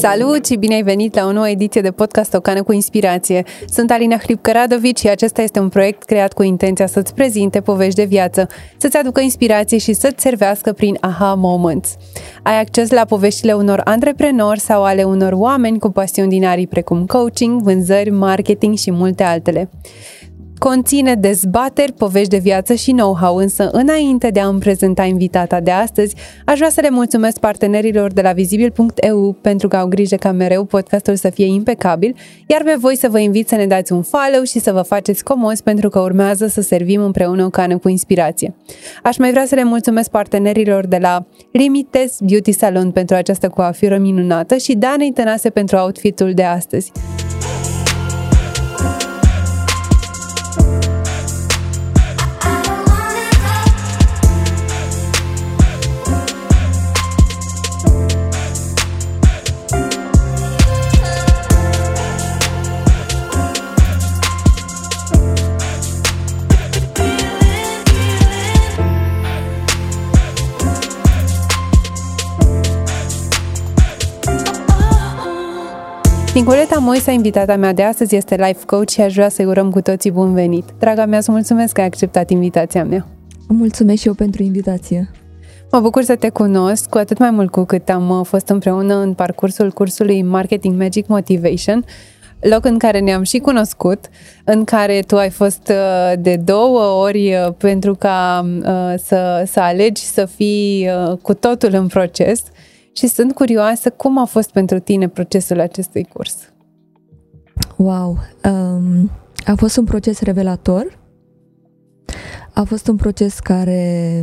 Salut și bine ai venit la o nouă ediție de podcast Ocană cu Inspirație. Sunt Alina Hlipcă-Radovici și acesta este un proiect creat cu intenția să-ți prezinte povești de viață, să-ți aducă inspirație și să-ți servească prin aha moments. Ai acces la poveștile unor antreprenori sau ale unor oameni cu pasiuni din arii precum coaching, vânzări, marketing și multe altele. Conține dezbateri, povești de viață și know-how, însă înainte de a îmi prezenta invitata de astăzi, aș vrea să le mulțumesc partenerilor de la vizibil.eu pentru că au grijă ca mereu podcastul să fie impecabil, iar pe voi să vă invit să ne dați un follow și să vă faceți comozi pentru că urmează să servim împreună o cană cu inspirație. Aș mai vrea să le mulțumesc partenerilor de la Limites Beauty Salon pentru această coafură minunată și Danei Tănase pentru outfitul de astăzi. Nicoleta Moisa, invitata mea de astăzi, este life coach și aș vrea să-i urăm cu toții bun venit. Draga mea, să mulțumesc că ai acceptat invitația mea. Mulțumesc și eu pentru invitație. Mă bucur să te cunosc, cu atât mai mult cu cât am uh, fost împreună în parcursul cursului Marketing Magic Motivation, loc în care ne-am și cunoscut, în care tu ai fost uh, de două ori uh, pentru ca să, să alegi să fii cu totul în proces și sunt curioasă cum a fost pentru tine procesul acestui curs. Wow! Um, a fost un proces revelator. A fost un proces care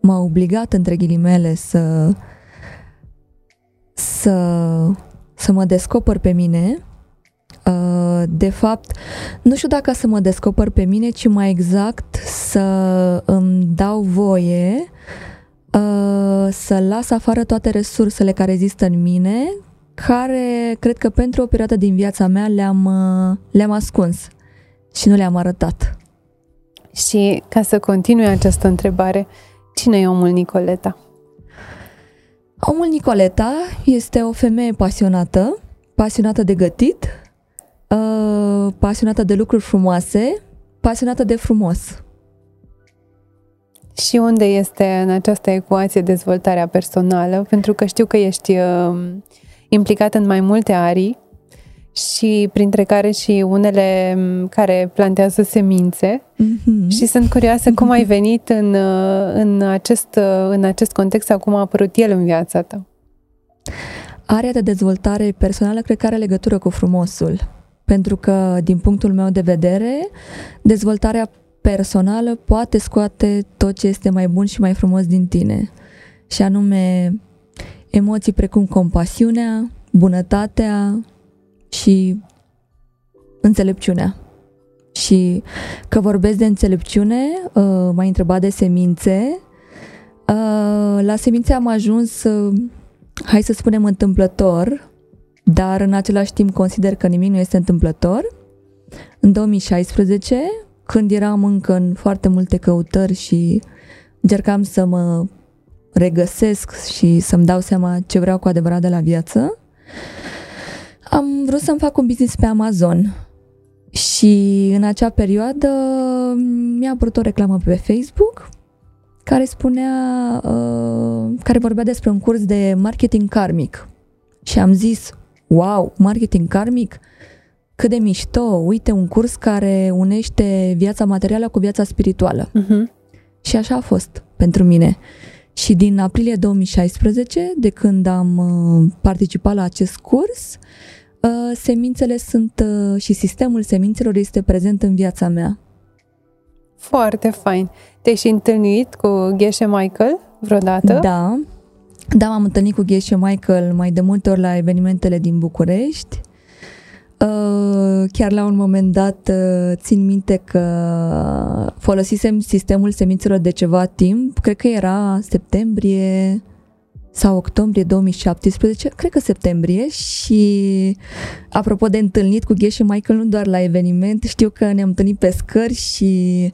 m-a obligat, între ghilimele, să să, să mă descoper pe mine. Uh, de fapt, nu știu dacă să mă descoper pe mine, ci mai exact să îmi dau voie Uh, să las afară toate resursele care există în mine, care cred că pentru o perioadă din viața mea le-am, uh, le-am ascuns și nu le-am arătat. Și ca să continui această întrebare, cine e omul Nicoleta? Omul Nicoleta este o femeie pasionată, pasionată de gătit, uh, pasionată de lucruri frumoase, pasionată de frumos. Și unde este în această ecuație dezvoltarea personală? Pentru că știu că ești uh, implicat în mai multe arii și printre care și unele um, care plantează semințe mm-hmm. și sunt curioasă cum ai venit în, uh, în, acest, uh, în acest context sau cum a apărut el în viața ta. Area de dezvoltare personală cred că are legătură cu frumosul. Pentru că, din punctul meu de vedere, dezvoltarea personală poate scoate tot ce este mai bun și mai frumos din tine. Și anume emoții precum compasiunea, bunătatea și înțelepciunea. Și că vorbesc de înțelepciune, uh, m-ai întrebat de semințe. Uh, la semințe am ajuns, uh, hai să spunem, întâmplător, dar în același timp consider că nimic nu este întâmplător. În 2016 când eram încă în foarte multe căutări și încercam să mă regăsesc și să-mi dau seama ce vreau cu adevărat de la viață, am vrut să-mi fac un business pe Amazon. Și în acea perioadă mi-a apărut o reclamă pe Facebook care spunea, uh, care vorbea despre un curs de marketing karmic. Și am zis, wow, marketing karmic? Cât de mișto, uite, un curs care unește viața materială cu viața spirituală. Uh-huh. Și așa a fost pentru mine. Și din aprilie 2016, de când am uh, participat la acest curs, uh, semințele sunt uh, și sistemul semințelor este prezent în viața mea. Foarte fain. Te-ai și întâlnit cu Geshe Michael vreodată? Da. Da, m-am întâlnit cu Geshe Michael mai de multe ori la evenimentele din București. Uh, chiar la un moment dat uh, țin minte că folosisem sistemul semințelor de ceva timp, cred că era septembrie sau octombrie 2017, cred că septembrie. Și apropo de întâlnit cu Ghe și Michael, nu doar la eveniment, știu că ne-am întâlnit pe scări și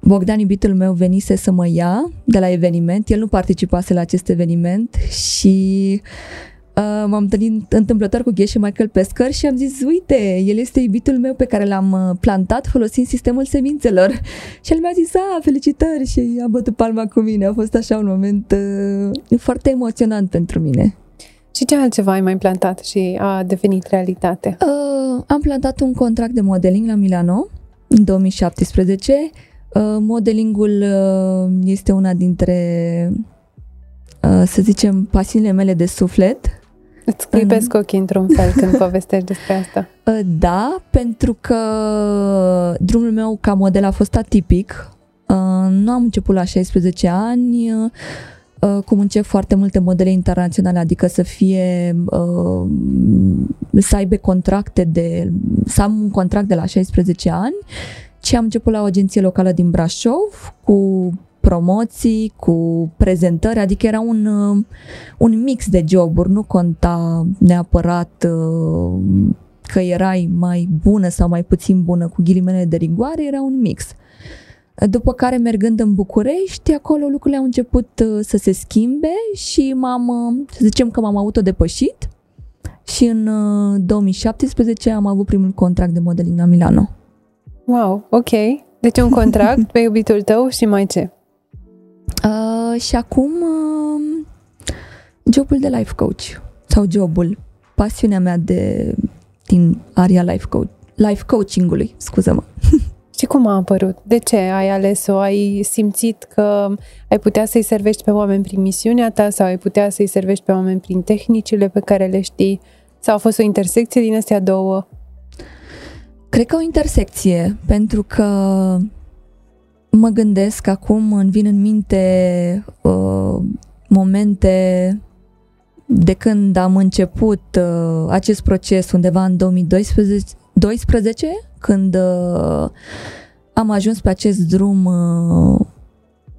Bogdan, iubitul meu, venise să mă ia de la eveniment, el nu participase la acest eveniment și Uh, m-am întâlnit întâmplător cu Gheșe Michael Pescar și am zis, uite, el este iubitul meu pe care l-am uh, plantat folosind sistemul semințelor. Și el mi-a zis, a, felicitări și a bătut palma cu mine. A fost așa un moment uh, foarte emoționant pentru mine. Și ce altceva ai mai plantat și a devenit realitate? Uh, am plantat un contract de modeling la Milano în 2017. Uh, modelingul uh, este una dintre, uh, să zicem, pasiunile mele de suflet. Îți clipesc ochii într-un fel când povestești despre asta. Uh, Da, pentru că drumul meu ca model a fost atipic. Uh, Nu am început la 16 ani, uh, cum încep foarte multe modele internaționale, adică să fie, uh, să aibă contracte de, să am un contract de la 16 ani, ci am început la o agenție locală din Brașov cu promoții, cu prezentări, adică era un, uh, un mix de joburi, nu conta neapărat uh, că erai mai bună sau mai puțin bună cu ghilimele de rigoare, era un mix. După care, mergând în București, acolo lucrurile au început uh, să se schimbe și m-am, uh, să zicem că m-am autodepășit și în uh, 2017 am avut primul contract de modeling la Milano. Wow, ok. Deci un contract pe iubitul tău și mai ce? Uh, și acum uh, jobul de life coach sau jobul, pasiunea mea de din area life coach, life coaching-ului, scuză-mă. Și cum a apărut? De ce ai ales-o? Ai simțit că ai putea să-i servești pe oameni prin misiunea ta sau ai putea să-i servești pe oameni prin tehnicile pe care le știi? Sau a fost o intersecție din astea două? Cred că o intersecție, pentru că mă gândesc acum, îmi vin în minte uh, momente de când am început uh, acest proces undeva în 2012, 12, când uh, am ajuns pe acest drum uh,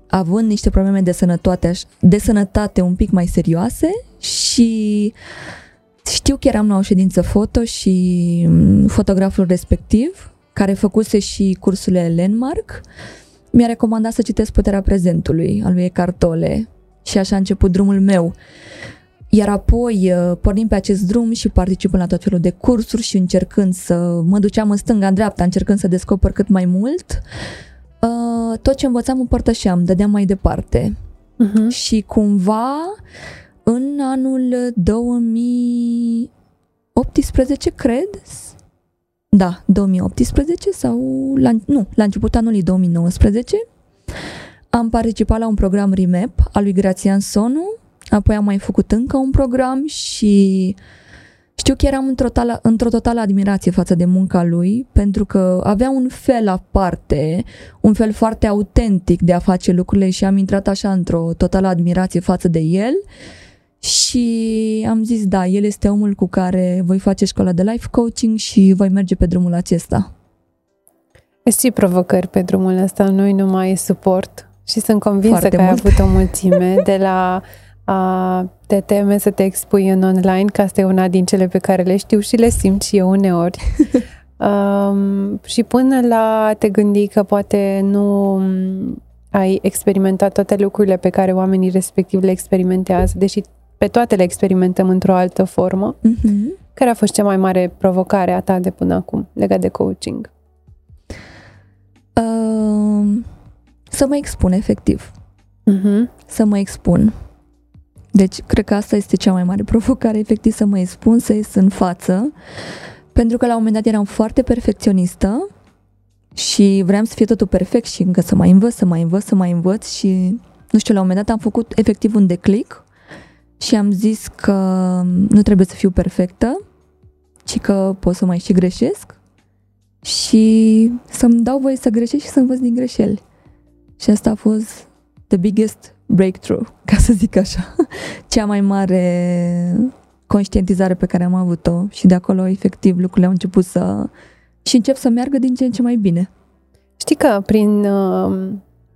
având niște probleme de sănătate, de sănătate un pic mai serioase și știu că eram la o ședință foto și mm, fotograful respectiv, care făcuse și cursurile Landmark, mi-a recomandat să citesc Puterea prezentului al lui Eckhart Tolle și așa a început drumul meu. Iar apoi, uh, pornim pe acest drum și participând la tot felul de cursuri și încercând să mă duceam în stânga, în dreapta, încercând să descoper cât mai mult, uh, tot ce învățam împărtășeam, dădeam mai departe. Uh-huh. Și cumva, în anul 2018, cred, da, 2018 sau, la, nu, la începutul anului 2019, am participat la un program RIMEP al lui Grațian Sonu, apoi am mai făcut încă un program și știu că eram într-o, tala, într-o totală admirație față de munca lui, pentru că avea un fel aparte, un fel foarte autentic de a face lucrurile și am intrat așa într-o totală admirație față de el și am zis, da, el este omul cu care voi face școala de life coaching și voi merge pe drumul acesta. Ești și provocări pe drumul ăsta, nu nu mai e suport și sunt convinsă Foarte că ai mult. avut o mulțime de la a te teme să te expui în online, că asta e una din cele pe care le știu și le simt și eu uneori. um, și până la a te gândi că poate nu ai experimentat toate lucrurile pe care oamenii respectiv le experimentează, deși pe toate le experimentăm într-o altă formă. Mm-hmm. Care a fost cea mai mare provocare a ta de până acum legat de coaching? Uh, să mă expun efectiv. Uh-huh. Să mă expun. Deci, cred că asta este cea mai mare provocare, efectiv să mă expun, să ies în față. Pentru că la un moment dat eram foarte perfecționistă și vreau să fie totul perfect și încă să mai învăț, să mai învăț, să mai învăț și, nu știu, la un moment dat am făcut efectiv un declic și am zis că nu trebuie să fiu perfectă, ci că pot să mai și greșesc și să-mi dau voie să greșesc și să învăț din greșeli. Și asta a fost the biggest breakthrough, ca să zic așa. Cea mai mare conștientizare pe care am avut-o și de acolo, efectiv, lucrurile au început să... și încep să meargă din ce în ce mai bine. Știi că prin uh,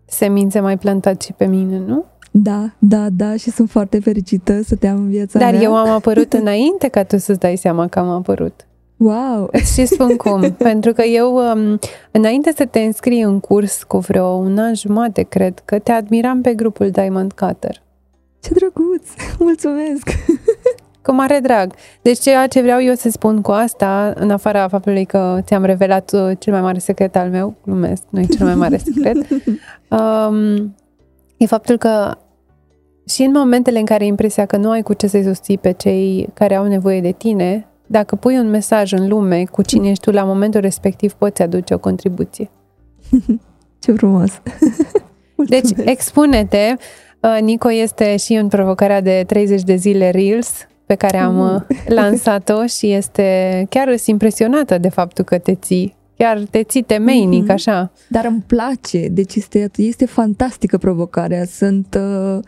semințe mai plantat și pe mine, nu? Da, da, da și sunt foarte fericită să te am în viața Dar mea. eu am apărut înainte ca tu să-ți dai seama că am apărut. Wow! Îți și spun cum. Pentru că eu, um, înainte să te înscrii în curs cu vreo un an jumate, cred că te admiram pe grupul Diamond Cutter. Ce drăguț! Mulțumesc! Cu mare drag. Deci ceea ce vreau eu să spun cu asta, în afara faptului că ți-am revelat uh, cel mai mare secret al meu, glumesc, nu e cel mai mare secret, um, e faptul că și în momentele în care ai impresia că nu ai cu ce să-i susții pe cei care au nevoie de tine, dacă pui un mesaj în lume cu cine ești tu la momentul respectiv, poți aduce o contribuție. Ce frumos! deci, expune-te. Uh, Nico este și în provocarea de 30 de zile Reels pe care am mm. lansat-o și este chiar impresionată de faptul că te ții chiar te ții temeinic, mm-hmm. așa. Dar îmi place, deci este, este fantastică provocarea. Sunt, uh,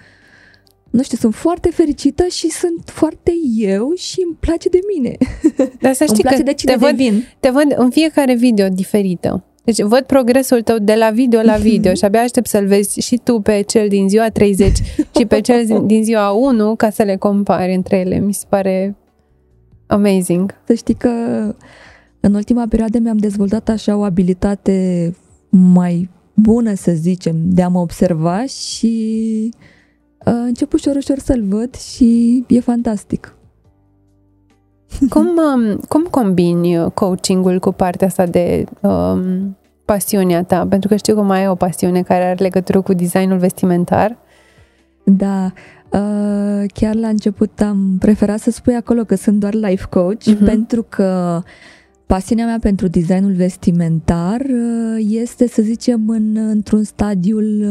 nu știu, sunt foarte fericită și sunt foarte eu și îmi place de mine. Dar să știi îmi place că de cine te văd, devin. te văd în fiecare video diferită. Deci văd progresul tău de la video la video și abia aștept să-l vezi și tu pe cel din ziua 30 și pe cel din ziua 1 ca să le compari între ele. Mi se pare amazing. Să știi că în ultima perioadă mi-am dezvoltat așa o abilitate mai bună, să zicem, de a mă observa și uh, încep ușor, ușor să-l văd și e fantastic. Cum, um, cum combini coachingul cu partea asta de um, pasiunea ta? Pentru că știu că mai ai o pasiune care are legătură cu designul vestimentar. Da, uh, chiar la început am preferat să spui acolo că sunt doar life coach uh-huh. pentru că pasiunea mea pentru designul vestimentar uh, este, să zicem, în, într-un stadiul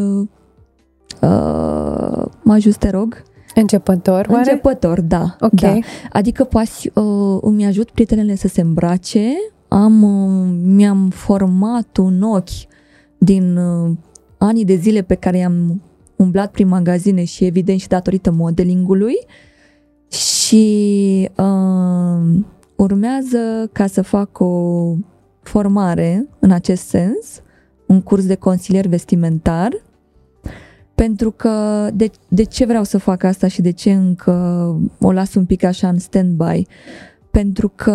uh, mă ajut, te rog? Începător, oare? Începător, da. Ok. Da. Adică pasi, uh, îmi ajut prietenele să se îmbrace, am, uh, mi-am format un ochi din uh, anii de zile pe care i-am umblat prin magazine și evident și datorită modelingului și uh, urmează ca să fac o formare în acest sens, un curs de consilier vestimentar pentru că de, de ce vreau să fac asta și de ce încă o las un pic așa în stand-by? Pentru că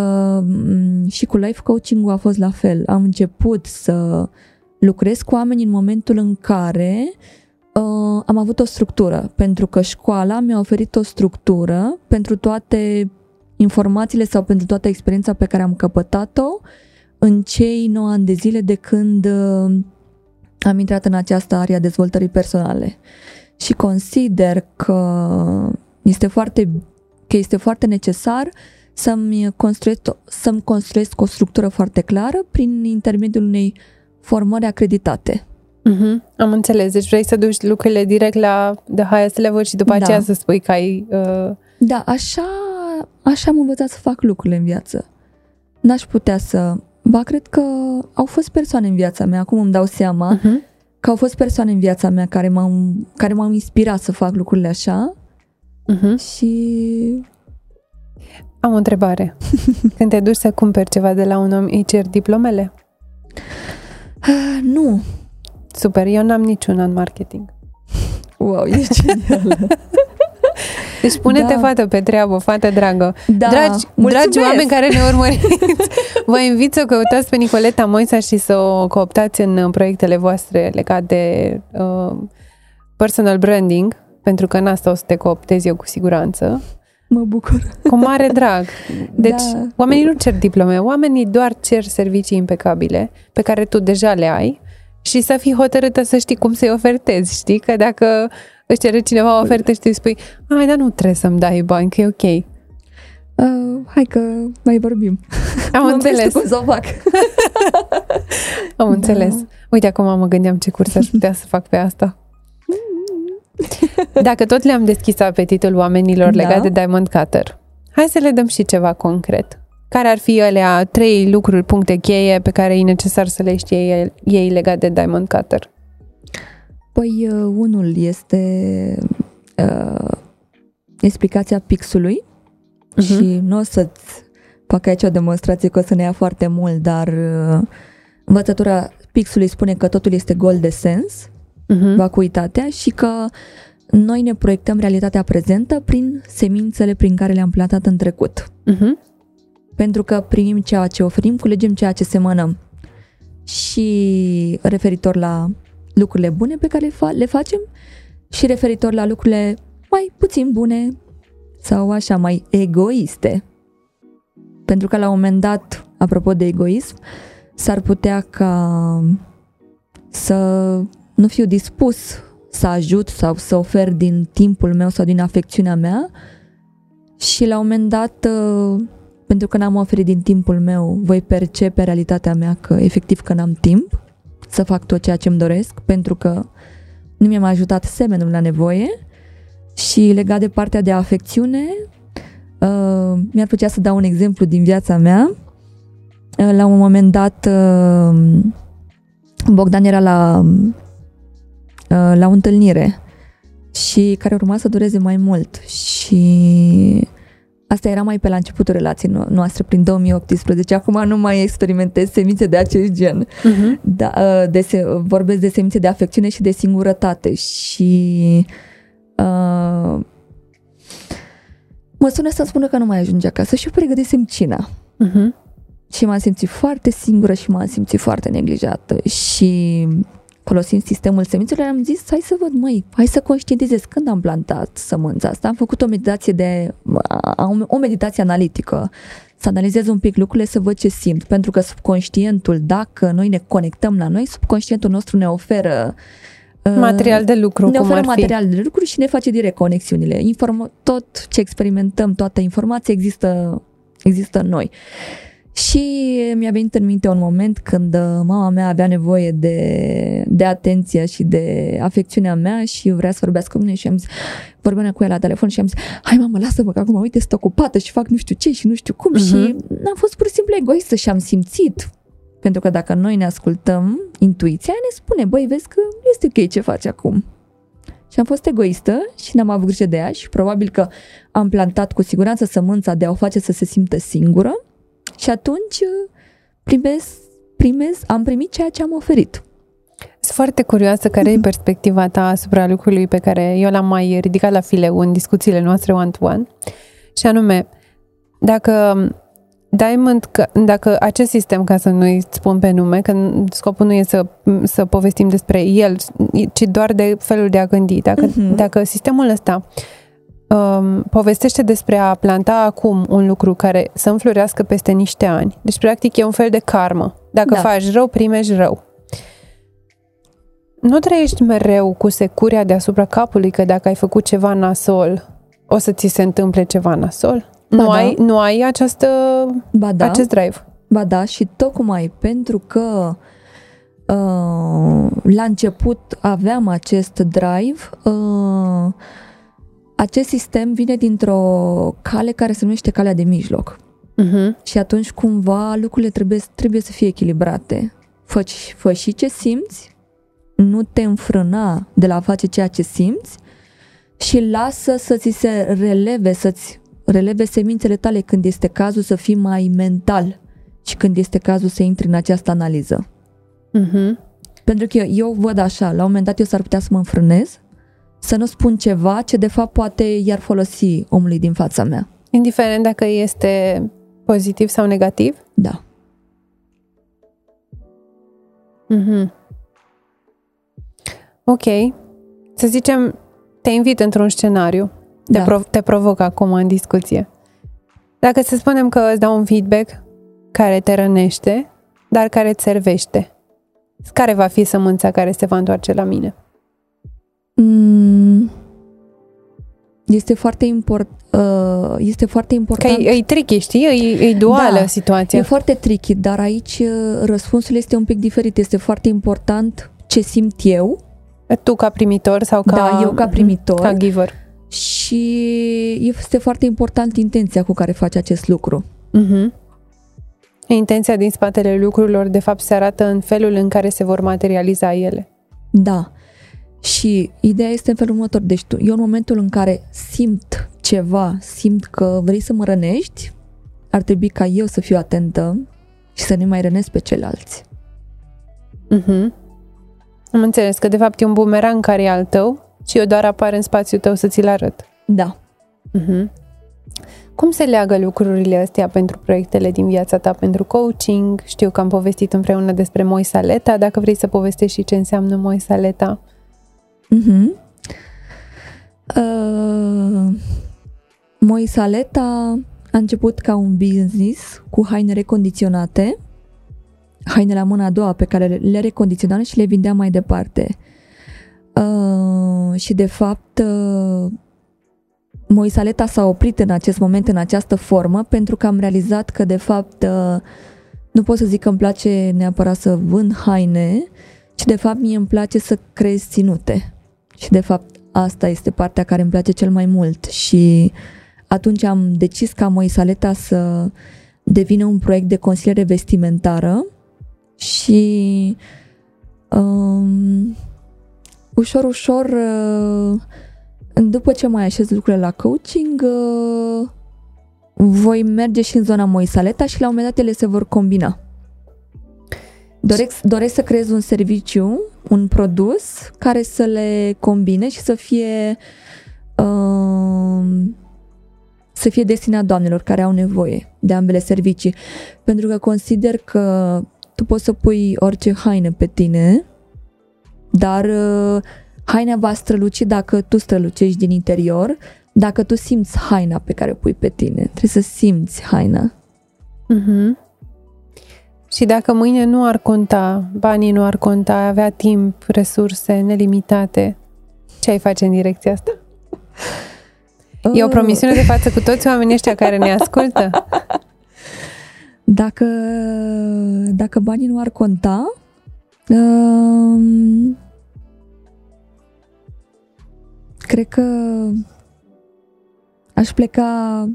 mm, și cu life coaching-ul a fost la fel. Am început să lucrez cu oameni în momentul în care uh, am avut o structură, pentru că școala mi-a oferit o structură pentru toate informațiile sau pentru toată experiența pe care am căpătat-o în cei 9 ani de zile de când uh, am intrat în această area dezvoltării personale și consider că este foarte, că este foarte necesar să-mi construiesc, să-mi construiesc o structură foarte clară prin intermediul unei formări acreditate. Mm-hmm. Am înțeles. Deci vrei să duci lucrurile direct la the highest level și după da. aceea să spui că ai... Uh... Da, așa, așa am învățat să fac lucrurile în viață. N-aș putea să Ba, cred că au fost persoane în viața mea, acum îmi dau seama, uh-huh. că au fost persoane în viața mea care m-au, care m-au inspirat să fac lucrurile așa uh-huh. și... Am o întrebare. Când te duci să cumperi ceva de la un om, îi cer diplomele? Uh, nu. Super, eu n-am niciuna în marketing. Wow, e genială! Deci pune-te, da. fată, pe treabă, fată dragă. Da, dragi, dragi oameni care ne urmăriți, vă invit să căutați pe Nicoleta Moisa și să o cooptați în proiectele voastre legate de uh, personal branding, pentru că în asta o să te cooptezi eu cu siguranță. Mă bucur. Cu mare drag. Deci, da. oamenii nu cer diplome, oamenii doar cer servicii impecabile pe care tu deja le ai și să fii hotărâtă să știi cum să-i ofertezi, știi? Că dacă își cere cineva o ofertă și tu îi spui, ai, dar nu trebuie să-mi dai bani, că e ok. Uh, hai că mai vorbim. Am înțeles. cum să o fac. Am da. înțeles. Uite, acum mă gândeam ce curs aș putea să fac pe asta. Dacă tot le-am deschis apetitul oamenilor da. legat de Diamond Cutter, hai să le dăm și ceva concret. Care ar fi alea trei lucruri, puncte cheie pe care e necesar să le știe ei, ei legat de Diamond Cutter? Păi, uh, unul este uh, explicația pixului uh-huh. și nu o să-ți fac aici o demonstrație că o să ne ia foarte mult, dar uh, învățătura pixului spune că totul este gol de sens, uh-huh. vacuitatea și că noi ne proiectăm realitatea prezentă prin semințele prin care le-am plantat în trecut. Uh-huh. Pentru că primim ceea ce oferim, culegem ceea ce semănăm. Și referitor la lucrurile bune pe care le, fa- le facem și referitor la lucrurile mai puțin bune, sau așa mai egoiste. Pentru că la un moment dat, apropo de egoism, s-ar putea ca să nu fiu dispus să ajut sau să ofer din timpul meu sau din afecțiunea mea și la un moment dat, uh, pentru că n-am oferit din timpul meu, voi percepe realitatea mea că efectiv că n-am timp să fac tot ceea ce îmi doresc, pentru că nu mi-am ajutat semenul la nevoie și legat de partea de afecțiune, uh, mi-ar plăcea să dau un exemplu din viața mea. Uh, la un moment dat, Bogdan era la, la o întâlnire și care urma să dureze mai mult și asta era mai pe la începutul relației noastre, prin 2018. Acum nu mai experimentez semințe de acest gen. Uh-huh. Da, ă, de se, vorbesc de semințe de afecțiune și de singurătate și uh, mă sună să spună că nu mai ajunge acasă și eu pregătisem cina. Uh-huh. Și m-am simțit foarte singură și m-am simțit foarte neglijată și folosind sistemul semințelor, am zis, hai să văd, măi, hai să conștientizez când am plantat sămânța asta. Am făcut o meditație de, o meditație analitică, să analizez un pic lucrurile, să văd ce simt, pentru că subconștientul, dacă noi ne conectăm la noi, subconștientul nostru ne oferă uh, Material de lucru, ne oferă material de lucru și ne face direct conexiunile. Inform- tot ce experimentăm, toată informația există, există în noi. Uh, și mi-a venit în minte un moment când uh, mama mea avea nevoie de, de atenție și de afecțiunea mea și vrea să vorbească cu mine și am zis, vorbeam cu ea la telefon și am zis, hai mamă, lasă-mă că acum, uite, sunt ocupată și fac nu știu ce și nu știu cum uh-huh. și am fost pur și simplu egoistă și am simțit pentru că dacă noi ne ascultăm, intuiția ne spune, băi, vezi că este ok ce faci acum. Și am fost egoistă și n-am avut grijă de ea și probabil că am plantat cu siguranță sămânța de a o face să se simtă singură și atunci uh, primez, primez, am primit ceea ce am oferit. Sunt foarte curioasă care e perspectiva ta asupra lucrului pe care eu l-am mai ridicat la fileu în discuțiile noastre one-to-one. Și anume, dacă Diamond, dacă acest sistem, ca să nu-i spun pe nume, că scopul nu e să, să povestim despre el, ci doar de felul de a gândi. Dacă, uh-huh. dacă sistemul ăsta um, povestește despre a planta acum un lucru care să înflorească peste niște ani. Deci, practic, e un fel de karmă. Dacă da. faci rău, primești rău. Nu trăiești mereu cu securia deasupra capului că dacă ai făcut ceva nasol, o să ți se întâmple ceva nasol? Ba nu, da. ai, nu ai această, ba da. acest drive? Ba da, și tocmai pentru că uh, la început aveam acest drive, uh, acest sistem vine dintr-o cale care se numește calea de mijloc. Uh-huh. Și atunci cumva lucrurile trebuie, trebuie să fie echilibrate. Fă, fă și ce simți, nu te înfrâna de la a face ceea ce simți și lasă să ți se releve, să-ți releve semințele tale când este cazul să fii mai mental și când este cazul să intri în această analiză. Uh-huh. Pentru că eu, eu văd așa, la un moment dat eu s-ar putea să mă înfrânez să nu spun ceva ce de fapt poate iar folosi omului din fața mea. Indiferent dacă este pozitiv sau negativ? Da. Mm-hmm. Ok. Să zicem, te invit într-un scenariu. Te, da. prov- te provoc acum în discuție. Dacă să spunem că îți dau un feedback care te rănește, dar care îți servește, care va fi sămânța care se va întoarce la mine? Mm, este foarte important. Uh, este foarte important. Că e, e tricky, știi? E, e duală da, situația. E foarte tricky, dar aici uh, răspunsul este un pic diferit. Este foarte important ce simt eu. Tu ca primitor sau ca... Da, eu ca mhm, primitor. Ca giver. Și este foarte important intenția cu care faci acest lucru. Uh-huh. Intenția din spatele lucrurilor, de fapt, se arată în felul în care se vor materializa ele. Da. Și ideea este în felul următor. Deci tu, eu în momentul în care simt ceva, simt că vrei să mă rănești, ar trebui ca eu să fiu atentă și să nu mai rănesc pe ceilalți. Mhm. Am înțeles că de fapt e un bumerang care e al tău și eu doar apar în spațiul tău să ți-l arăt. Da. Mhm. Cum se leagă lucrurile astea pentru proiectele din viața ta, pentru coaching? Știu că am povestit împreună despre Moisaleta, dacă vrei să povestești și ce înseamnă Moisaleta. Uh-huh. Uh, Moisaleta a început ca un business cu haine recondiționate, haine la mâna a doua pe care le recondiționam și le vindeam mai departe. Uh, și de fapt uh, Moisaleta s-a oprit în acest moment, în această formă, pentru că am realizat că de fapt uh, nu pot să zic că îmi place neapărat să vând haine, ci de fapt mie îmi place să creez ținute. Și de fapt asta este partea care îmi place cel mai mult și atunci am decis ca Moisaleta să devină un proiect de consiliere vestimentară și um, ușor, ușor uh, după ce mai așez lucrurile la coaching uh, voi merge și în zona Moisaleta și la un moment dat ele se vor combina. Doresc, doresc să creez un serviciu, un produs care să le combine și să fie uh, să fie destinat doamnelor care au nevoie de ambele servicii. Pentru că consider că tu poți să pui orice haină pe tine, dar uh, haina va străluci dacă tu strălucești din interior, dacă tu simți haina pe care o pui pe tine. Trebuie să simți haina. Uh-huh. Și dacă mâine nu ar conta, banii nu ar conta, ai avea timp, resurse nelimitate, ce ai face în direcția asta? E o uh. promisiune de față cu toți oamenii ăștia care ne ascultă? Dacă, dacă banii nu ar conta, um, cred că aș pleca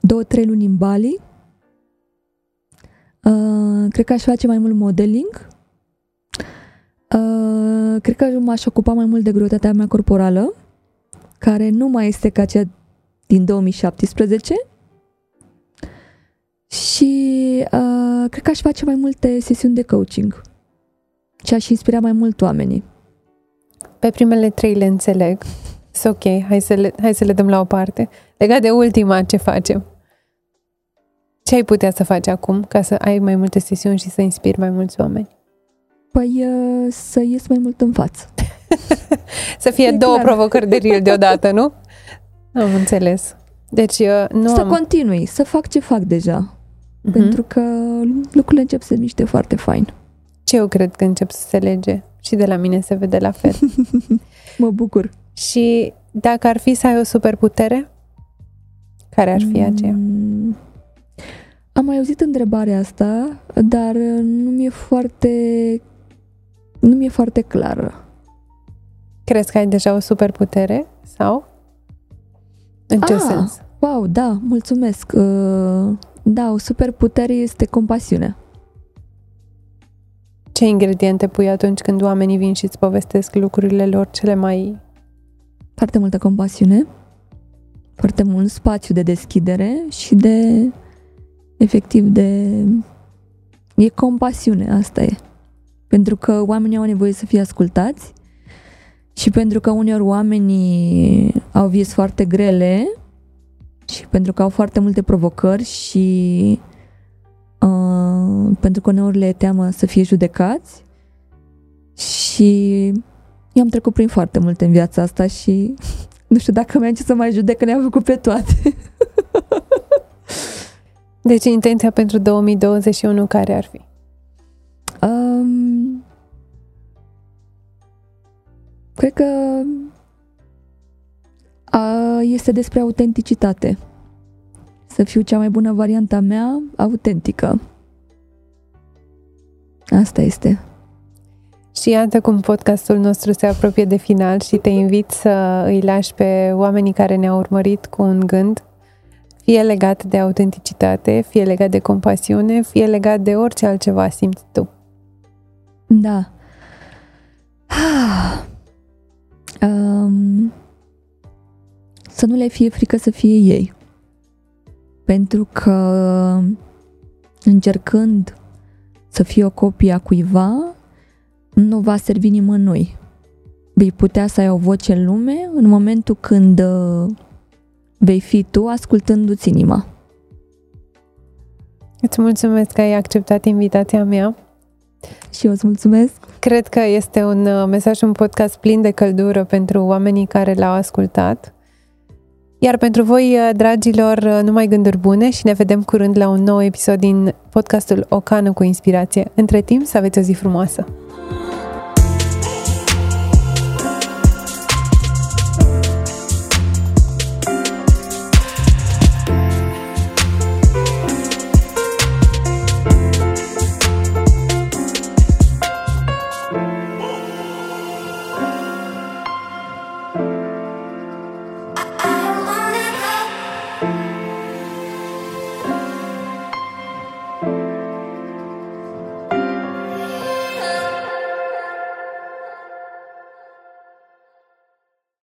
două, trei luni în Bali. Uh, cred că aș face mai mult modeling. Uh, cred că m-aș ocupa mai mult de greutatea mea corporală, care nu mai este ca cea din 2017. Și uh, cred că aș face mai multe sesiuni de coaching și aș inspira mai mult oamenii. Pe primele trei le înțeleg. Sunt ok, hai să, le, hai să le dăm la o parte. Legat de ultima, ce facem? Ce ai putea să faci acum ca să ai mai multe sesiuni și să inspiri mai mulți oameni? Păi uh, să ies mai mult în față. să fie e două clar. provocări de ril deodată, nu? Am înțeles. Deci uh, nu Să am... continui, să fac ce fac deja. Uh-huh. Pentru că lucrurile încep să se miște foarte fain. Ce eu cred că încep să se lege și de la mine se vede la fel. mă bucur. Și dacă ar fi să ai o superputere, care ar fi aceea? Mm, am mai auzit întrebarea asta, dar nu mi-e foarte nu mi-e foarte clară. Crezi că ai deja o superputere sau? În ce ah, sens? Wow, da, mulțumesc. Uh, da, o superputere este compasiunea. Ce ingrediente pui atunci când oamenii vin și îți povestesc lucrurile lor cele mai... Foarte multă compasiune, foarte mult spațiu de deschidere și de, efectiv, de... E compasiune, asta e. Pentru că oamenii au nevoie să fie ascultați și pentru că uneori oamenii au vieți foarte grele și pentru că au foarte multe provocări și uh, pentru că uneori le teamă să fie judecați și eu am trecut prin foarte multe în viața asta și nu știu dacă mi-am ce să mai judec că le-am făcut pe toate. deci intenția pentru 2021 care ar fi? Um, cred că a, este despre autenticitate. Să fiu cea mai bună varianta mea, autentică. Asta este. Și iată cum podcastul nostru se apropie de final și te invit să îi lași pe oamenii care ne-au urmărit cu un gând, fie legat de autenticitate, fie legat de compasiune, fie legat de orice altceva simți tu. Da. um, să nu le fie frică să fie ei. Pentru că încercând să fie o copie a cuiva, nu va servi nimănui. Vei putea să ai o voce în lume în momentul când uh, vei fi tu ascultându-ți inima. Îți mulțumesc că ai acceptat invitația mea. Și eu îți mulțumesc. Cred că este un uh, mesaj, un podcast plin de căldură pentru oamenii care l-au ascultat. Iar pentru voi, dragilor, numai gânduri bune și ne vedem curând la un nou episod din podcastul O cană cu inspirație. Între timp, să aveți o zi frumoasă!